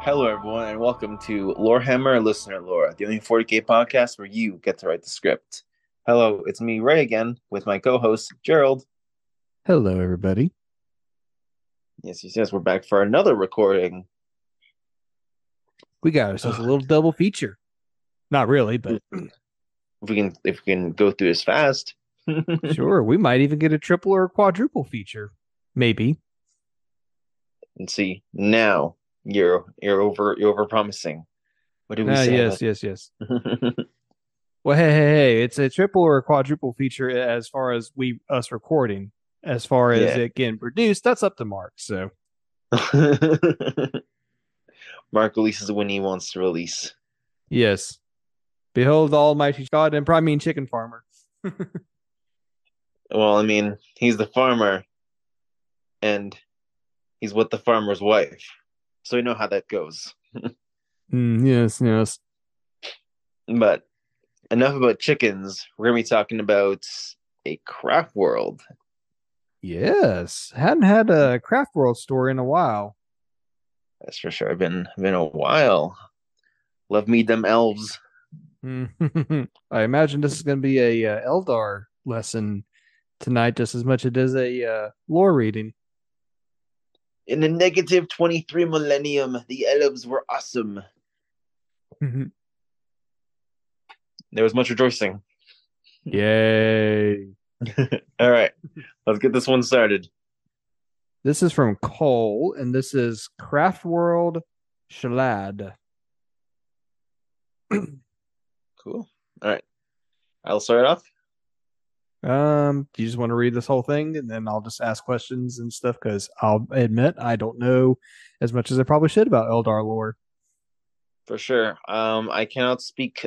Hello, everyone, and welcome to Lorehammer Listener Lore, the only 40k podcast where you get to write the script. Hello, it's me, Ray, again, with my co-host Gerald. Hello, everybody. Yes, he says we're back for another recording. We got ourselves a little double feature. Not really, but If we can, if we can go through this fast, sure. We might even get a triple or a quadruple feature. Maybe. and see now you're you're over you're over promising. What do we Ah, say? yes, yes, yes. Well, hey, hey, hey! It's a triple or a quadruple feature as far as we us recording. As far as Yeah. it getting produced, that's up to Mark. So Mark releases when he wants to release. yes, behold the Almighty God and probably mean chicken farmer. Well, I mean, he's the farmer, and he's with the farmer's wife, so we know how that goes. Mm, yes, yes. But enough about chickens. We're gonna be talking about a craft world. Yes, hadn't had a craft world story in a while. That's for sure. I've been been a while. Love me them elves. I imagine this is going to be a uh, Eldar lesson tonight, just as much as it is a uh, lore reading. In the negative twenty three millennium, the elves were awesome. Mm-hmm. There was much rejoicing. Yay! All right, let's get this one started. This is from Cole, and this is Craft World Sileadh. Cool. All right, I'll start off. Um, do you just want to read this whole thing, and then I'll just ask questions and stuff? Because I'll admit I don't know as much as I probably should about Eldar lore. For sure. Um, I cannot speak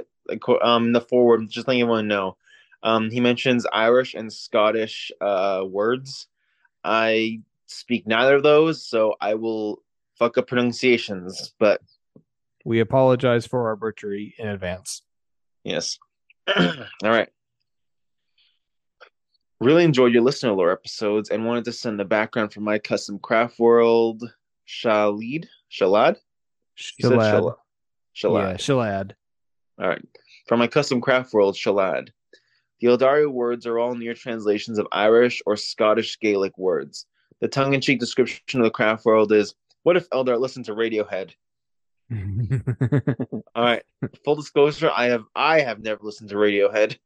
um the forward. Just letting everyone know. Um, he mentions Irish and Scottish uh words. I speak neither of those, so I will fuck up pronunciations. But We apologize for our butchery in advance. yes. All right. Really enjoyed your listener lore episodes and wanted to send the background for my custom craft world Sileadh Sileadh. Sileadh. Sileadh. Yeah, Sileadh. All right. From my custom craft world, Sileadh. The Eldario words are all near translations of Irish or Scottish Gaelic words. The tongue in cheek description of the craft world is What if Eldar listened to Radiohead? All right. Full disclosure, I have I have never listened to Radiohead.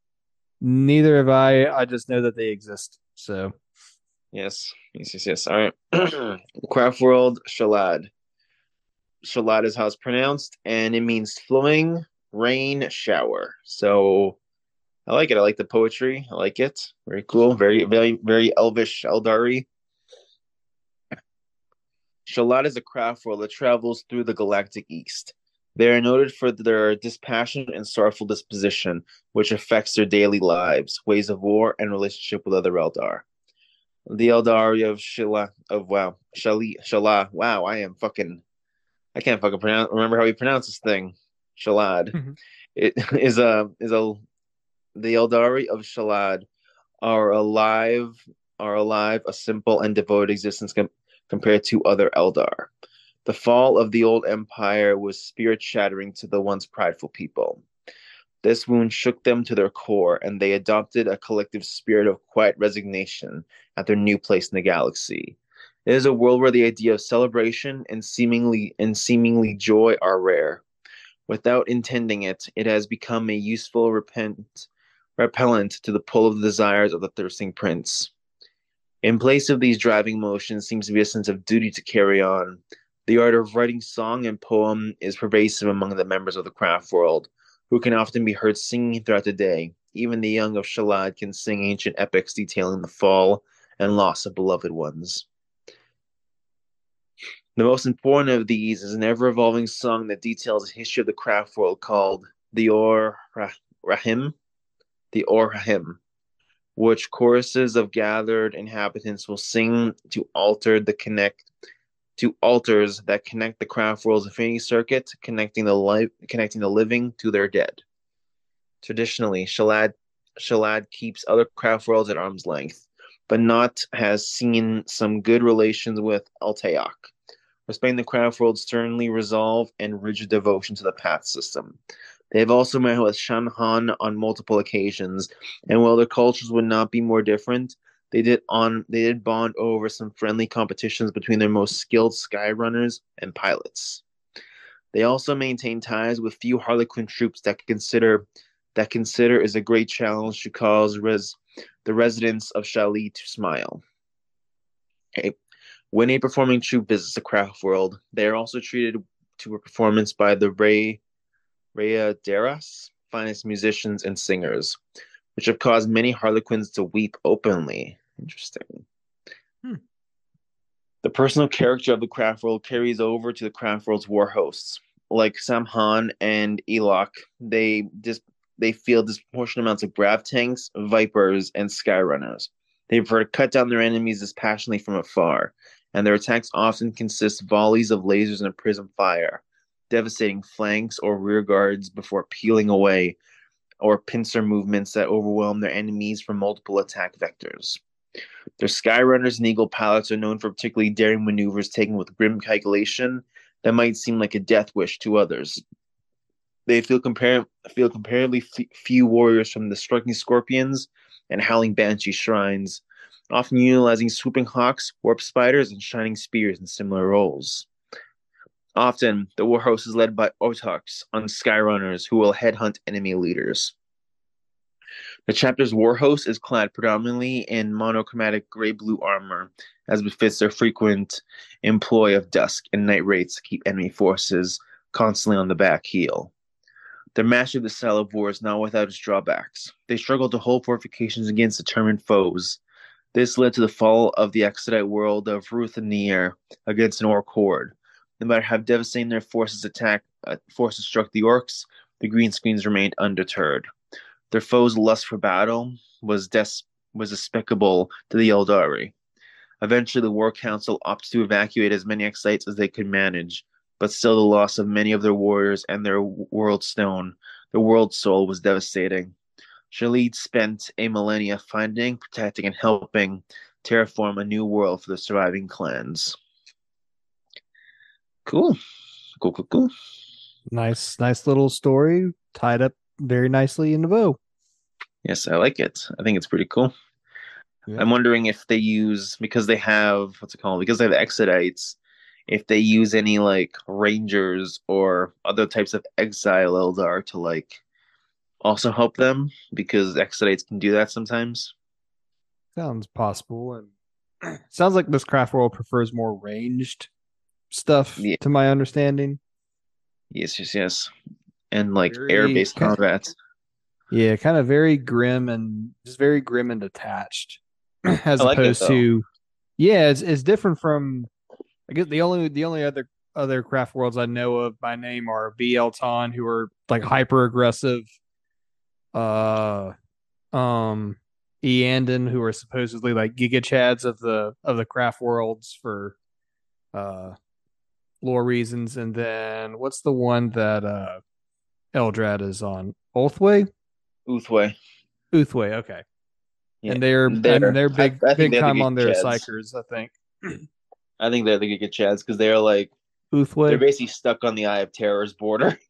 Neither have I. I just know that they exist. So Yes. Yes, yes, yes. All right. craft world, Sileadh. Sileadh is how it's pronounced, and it means flowing rain shower. So I like it. I like the poetry. I like it. Very cool. Very, very, very elvish, Eldari. Sileadh is a craft world that travels through the galactic east. They are noted for their dispassionate and sorrowful disposition, which affects their daily lives, ways of war, and relationship with other Eldar. The Eldari of Shala of wow, Shali Shala. Wow, I am fucking I can't fucking pronounce remember how we pronounce this thing. Sileadh. Mhm. it is a is a the Eldari of Sileadh are alive are alive a simple and devoted existence com- compared to other Eldar. The fall of the old empire was spirit shattering to the once prideful people. This wound shook them to their core, and they adopted a collective spirit of quiet resignation at their new place in the galaxy. It is a world where the idea of celebration and seemingly and seemingly joy are rare. Without intending it, it has become a useful repent, repellent to the pull of the desires of the thirsting prince. In place of these driving motions seems to be a sense of duty to carry on. The art of writing song and poem is pervasive among the members of the craft world, who can often be heard singing throughout the day. Even the young of Sileadh can sing ancient epics detailing the fall and loss of beloved ones. The most important of these is an ever evolving song that details the history of the craft world called the Or Rahim, the Or Rahim, which choruses of gathered inhabitants will sing to alter the connect to altars that connect the craft world's infinity circuit, connecting the life connecting the living to their dead. Traditionally, Sileadh Sileadh keeps other craft worlds at arm's length, but not has seen some good relations with Alaitoc respecting the craft world's sternly resolve and rigid devotion to the path system. They have also met with Saim-Hann on multiple occasions, and while their cultures would not be more different, they did on they did bond over some friendly competitions between their most skilled skyrunners and pilots. They also maintain ties with few Harlequin troupes that consider that consider is a great challenge to cause res, the residents of Shali to smile. Okay. When a performing troupe visits the craft world, they are also treated to a performance by the Ray Deras, finest musicians and singers, which have caused many harlequins to weep openly. Interesting. Hmm. The personal character of the craft world carries over to the craft world's war hosts. Like Sam Saim-Hann and Alaitoc, they dis- they feel disproportionate amounts of grav tanks, Vypers, and skyrunners. They prefer to cut down their enemies dispassionately from afar, and their attacks often consist volleys of lasers and prism fire, devastating flanks or rear guards before peeling away, or pincer movements that overwhelm their enemies from multiple attack vectors. Their Skyrunners and Eagle pilots are known for particularly daring maneuvers taken with grim calculation that might seem like a death wish to others. They feel, compar- feel comparatively f- few warriors from the striking scorpions and howling banshee shrines often utilizing swooping hawks, warp spiders, and shining spears in similar roles. Often, the warhost is led by Autarchs on Skyrunners who will headhunt enemy leaders. The chapter's warhost is clad predominantly in monochromatic gray blue armor, as befits their frequent employ of dusk and night raids to keep enemy forces constantly on the back heel. Their mastery of the style of war is not without its drawbacks. They struggle to hold fortifications against determined foes, this led to the fall of the Exodite world of Ruth and Nier against an orc horde. No matter how devastating their forces attack, uh, forces struck the orcs, the greenskins remained undeterred. Their foes' lust for battle was des- was despicable to the Eldari. Eventually, the War Council opted to evacuate as many Exodites as they could manage, but still, the loss of many of their warriors and their world stone, their world soul, was devastating. Sileadh spent a millennia finding, protecting, and helping terraform a new world for the surviving clans. Cool. Cool, cool, cool. Nice, nice little story tied up very nicely in the bow. Yes, I like it. I think it's pretty cool. Yeah. I'm wondering if they use because they have what's it called? Because they have Exodites, if they use any like rangers or other types of exile Eldar to like also help them because Exodites can do that sometimes. Sounds possible, and sounds like this craft world prefers more ranged stuff, yeah. to my understanding. Yes, yes, yes, and like air based combat. Yeah, kind of very grim and just very grim and detached, as like opposed it, to yeah, it's it's different from. I guess the only the only other other craft worlds I know of by name are Biel-Tan, who are like hyper aggressive uh um Iyanden, who are supposedly like Giga Chads of the of the craft worlds for uh lore reasons, and then what's the one that uh Eldrad is on Ulthwé. Uthway. Uthway, okay. Yeah. And they're, they're and they're big I, I big time on their psykers. I think. I think they're the good chads because they're like Uthway. They're basically stuck on the Eye of Terror's border.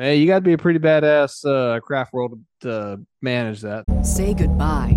Hey, you got to be a pretty badass uh, craft world to manage that. Say goodbye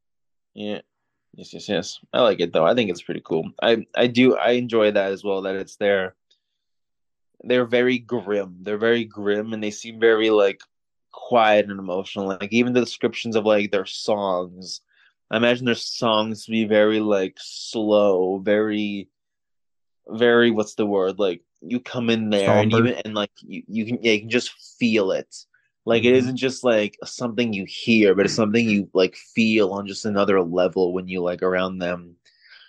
yeah. Yes, yes, yes. I like it though. I think it's pretty cool. I I do I enjoy that as well that it's there. They're very grim. They're very grim and they seem very like quiet and emotional. Like even the descriptions of like their songs I imagine their songs to be very like slow, very, very what's the word? Like you come in there Somber. and even and like you, you can yeah, you can just feel it. Like mm-hmm. it isn't just like something you hear, but it's something you like feel on just another level when you like around them.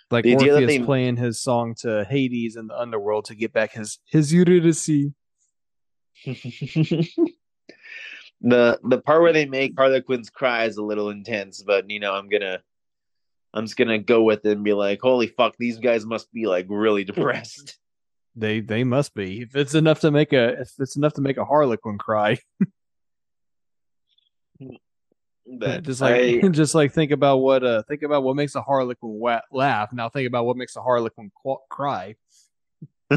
Like the Orpheus they... playing his song to Hades in the underworld to get back his his Eurydice. the the part where they make Harlequin's cry is a little intense, but you know, I'm gonna I'm just gonna go with it and be like, holy fuck, these guys must be like really depressed. They they must be. If it's enough to make a if it's enough to make a Harlequin cry. But just like I, just like think about what uh think about what makes a Harlequin wa- laugh. Now think about what makes a Harlequin qu- cry.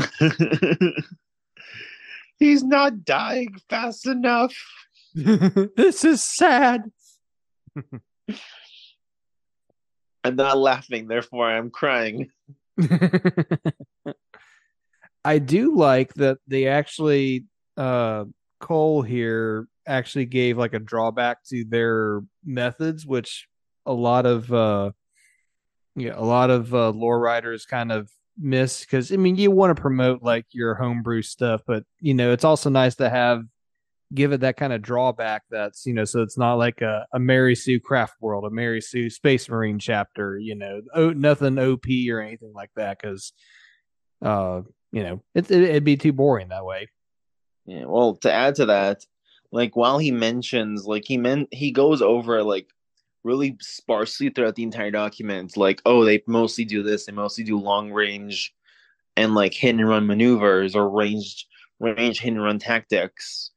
He's not dying fast enough. this is sad. I'm not laughing, therefore I'm crying. I do like that they actually uh Cole here actually gave like a drawback to their methods, which a lot of uh yeah, a lot of uh, lore writers kind of miss because I mean you want to promote like your homebrew stuff, but you know it's also nice to have give it that kind of drawback that's you know so it's not like a, a mary sue craft world a mary sue space marine chapter you know oh, nothing op or anything like that because uh you know it, it, it'd be too boring that way yeah well to add to that like while he mentions like he meant he goes over like really sparsely throughout the entire document like oh they mostly do this they mostly do long range and like hit and run maneuvers or ranged range hit and run tactics.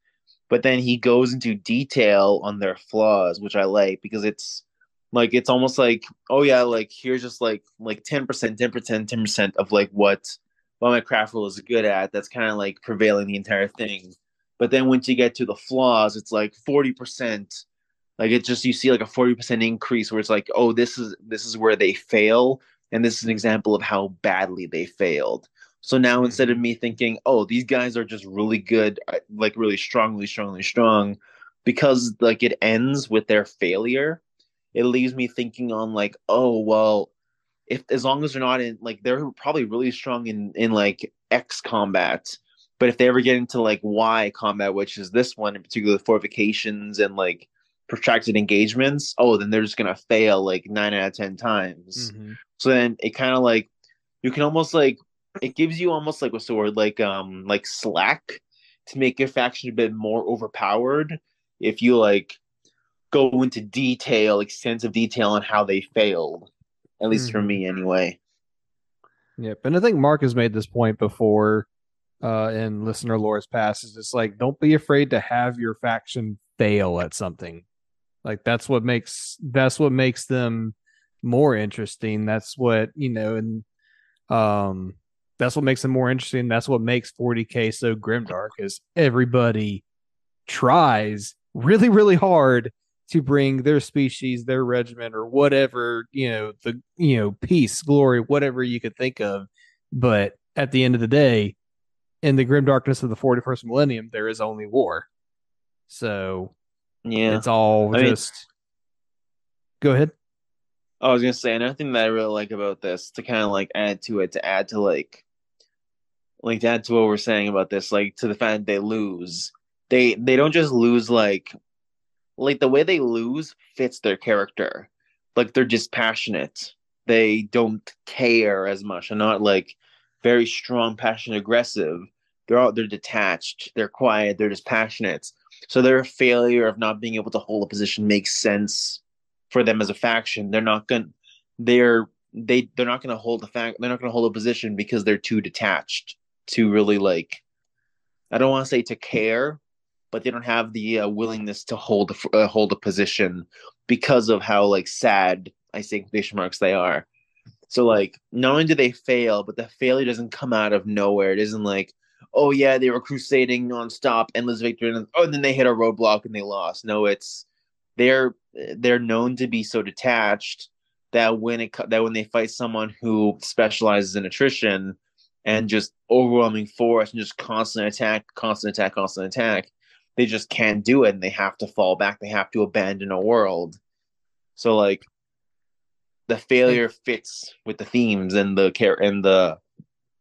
But then he goes into detail on their flaws, which I like because it's like it's almost like oh yeah, like here's just like like ten percent, ten percent, ten percent of like what what my craft rule is good at. That's kind of like prevailing the entire thing. But then once you get to the flaws, it's like forty percent. Like it just you see like a forty percent increase where it's like oh this is this is where they fail, and this is an example of how badly they failed. So now mm-hmm. instead of me thinking, oh, these guys are just really good, uh, like really strongly, strongly strong, because like it ends with their failure, it leaves me thinking on like, oh, well, if as long as they're not in like they're probably really strong in in like X combat, but if they ever get into like Y combat, which is this one in particular, fortifications and like protracted engagements, oh, then they're just gonna fail like nine out of ten times. Mm-hmm. So then it kind of like you can almost like it gives you almost like what's the word like um like slack to make your faction a bit more overpowered if you like go into detail extensive detail on how they failed at least mm. for me anyway yep and i think mark has made this point before uh in listener lore's past is just like don't be afraid to have your faction fail at something like that's what makes that's what makes them more interesting that's what you know and um that's what makes them more interesting. That's what makes 40k so grimdark is everybody tries really, really hard to bring their species, their regiment, or whatever, you know, the, you know, peace, glory, whatever you could think of. But at the end of the day, in the grim darkness of the 41st millennium, there is only war. So, yeah, it's all I just. Mean, go ahead. I was gonna say another thing that I really like about this to kind of like add to it, to add to like, like to add to what we're saying about this, like to the fact they lose. They they don't just lose like like the way they lose fits their character. Like they're just passionate. They don't care as much. They're not like very strong, passionate, aggressive. They're all they're detached. They're quiet. They're just passionate. So their failure of not being able to hold a position makes sense for them as a faction. They're not gonna They're they they're not to hold the fact. They're not to hold a position because they're too detached to really like. I don't want to say to care, but they don't have the uh, willingness to hold a, uh, hold a position because of how like sad I say quotation marks they are. So like, not only do they fail, but the failure doesn't come out of nowhere. It isn't like, oh yeah, they were crusading nonstop, endless victory, and oh, and then they hit a roadblock and they lost. No, it's they're they're known to be so detached that when it that when they fight someone who specializes in attrition and just overwhelming force and just constant attack, constant attack, constant attack, they just can't do it and they have to fall back. They have to abandon a world. So like the failure fits with the themes and the care and the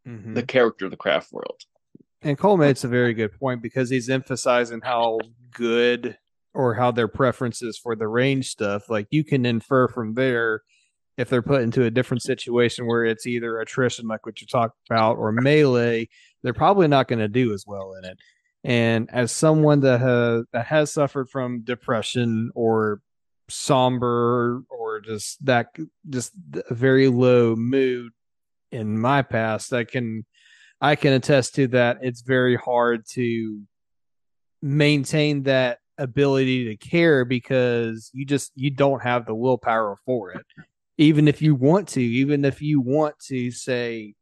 mm-hmm. the character of the craft world. And Cole makes a very good point because he's emphasizing how good or how their preferences for the range stuff. Like you can infer from there if they're put into a different situation where it's either attrition, like what you talked about, or melee, they're probably not going to do as well in it. And as someone that has that has suffered from depression or somber or just that just a very low mood in my past, I can I can attest to that. It's very hard to maintain that ability to care because you just you don't have the willpower for it even if you want to even if you want to say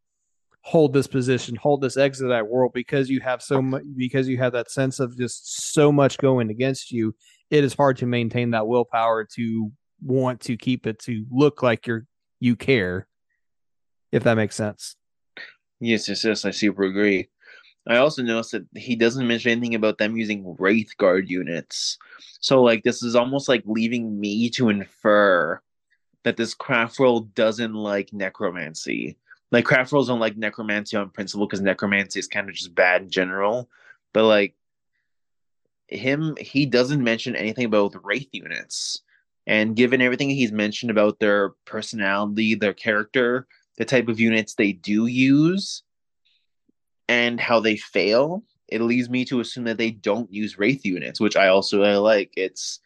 hold this position, hold this exit that world because you have so much because you have that sense of just so much going against you. It is hard to maintain that willpower to want to keep it to look like you're you care, if that makes sense. Yes, yes, yes. I super agree. I also noticed that he doesn't mention anything about them using Wraith Guard units. So, like, this is almost like leaving me to infer that this craft world doesn't like necromancy like craft worlds don't like necromancy on principle because necromancy is kind of just bad in general. But like him, he doesn't mention anything about wraith units. And given everything he's mentioned about their personality, their character, the type of units they do use, and how they fail, it leads me to assume that they don't use wraith units, which I also I like. It's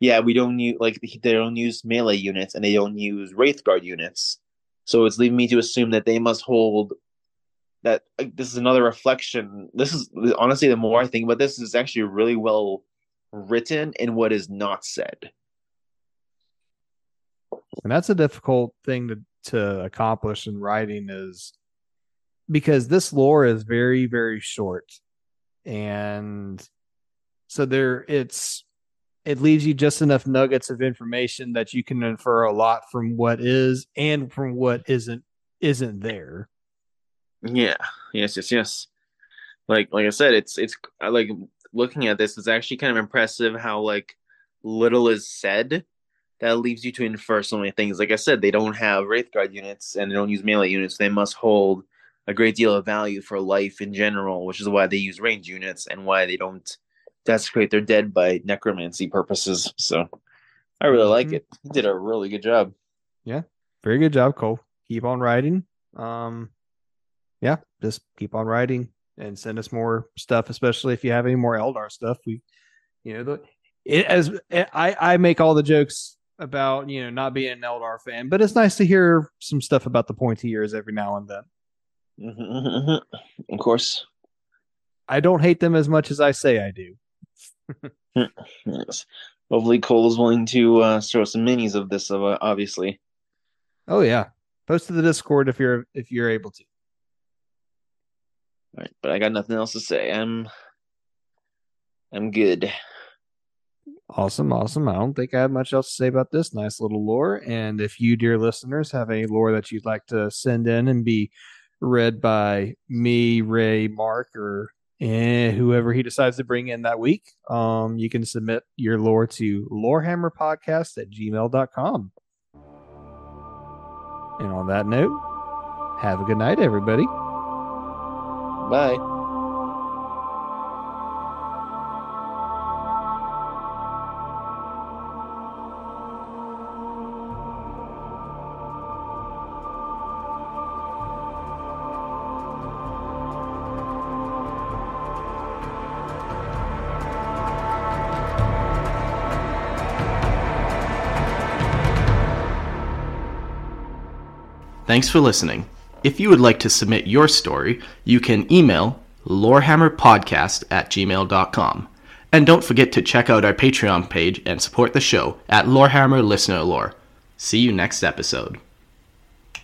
yeah, we don't use like they don't use melee units and they don't use wraith guard units. So it's leaving me to assume that they must hold that uh, this is another reflection. This is honestly, the more I think about this, is actually really well written in what is not said. And that's a difficult thing to, to accomplish in writing is because this lore is very, very short. And so there it's it leaves you just enough nuggets of information that you can infer a lot from what is and from what isn't isn't there. Yeah. Yes. Yes. Yes. Like like I said, it's it's like looking at this. It's actually kind of impressive how like little is said. That leaves you to infer so many things. Like I said, they don't have Wraith Guard units and they don't use melee units. They must hold a great deal of value for life in general, which is why they use range units and why they don't desecrate their dead by necromancy purposes. So I really mm-hmm. like it. He did a really good job. Yeah. Very good job, Cole. Keep on writing. Um yeah, just keep on writing and send us more stuff, especially if you have any more Eldar stuff. We you know the it as I, I make all the jokes about you know not being an Eldar fan, but it's nice to hear some stuff about the pointy ears every now and then. Mm-hmm, Of course, I don't hate them as much as I say I do yes. Hopefully, Cole is willing to uh, throw some minis of this. Uh, obviously. Oh yeah, post to the Discord if you're if you're able to. All right, but I got nothing else to say. I'm I'm good. Awesome, awesome. I don't think I have much else to say about this nice little lore. And if you, dear listeners, have any lore that you'd like to send in and be read by me, Ray, Mark, or eh, whoever he decides to bring in that week, um, you can submit your lore to lorehammerpodcast at gmail.com. And on that note, have a good night, everybody. Bye. Thanks for listening. If you would like to submit your story, you can email lorehammerpodcast at gmail.com. And don't forget to check out our Patreon page and support the show at Lorehammer Listener Lore. See you next episode.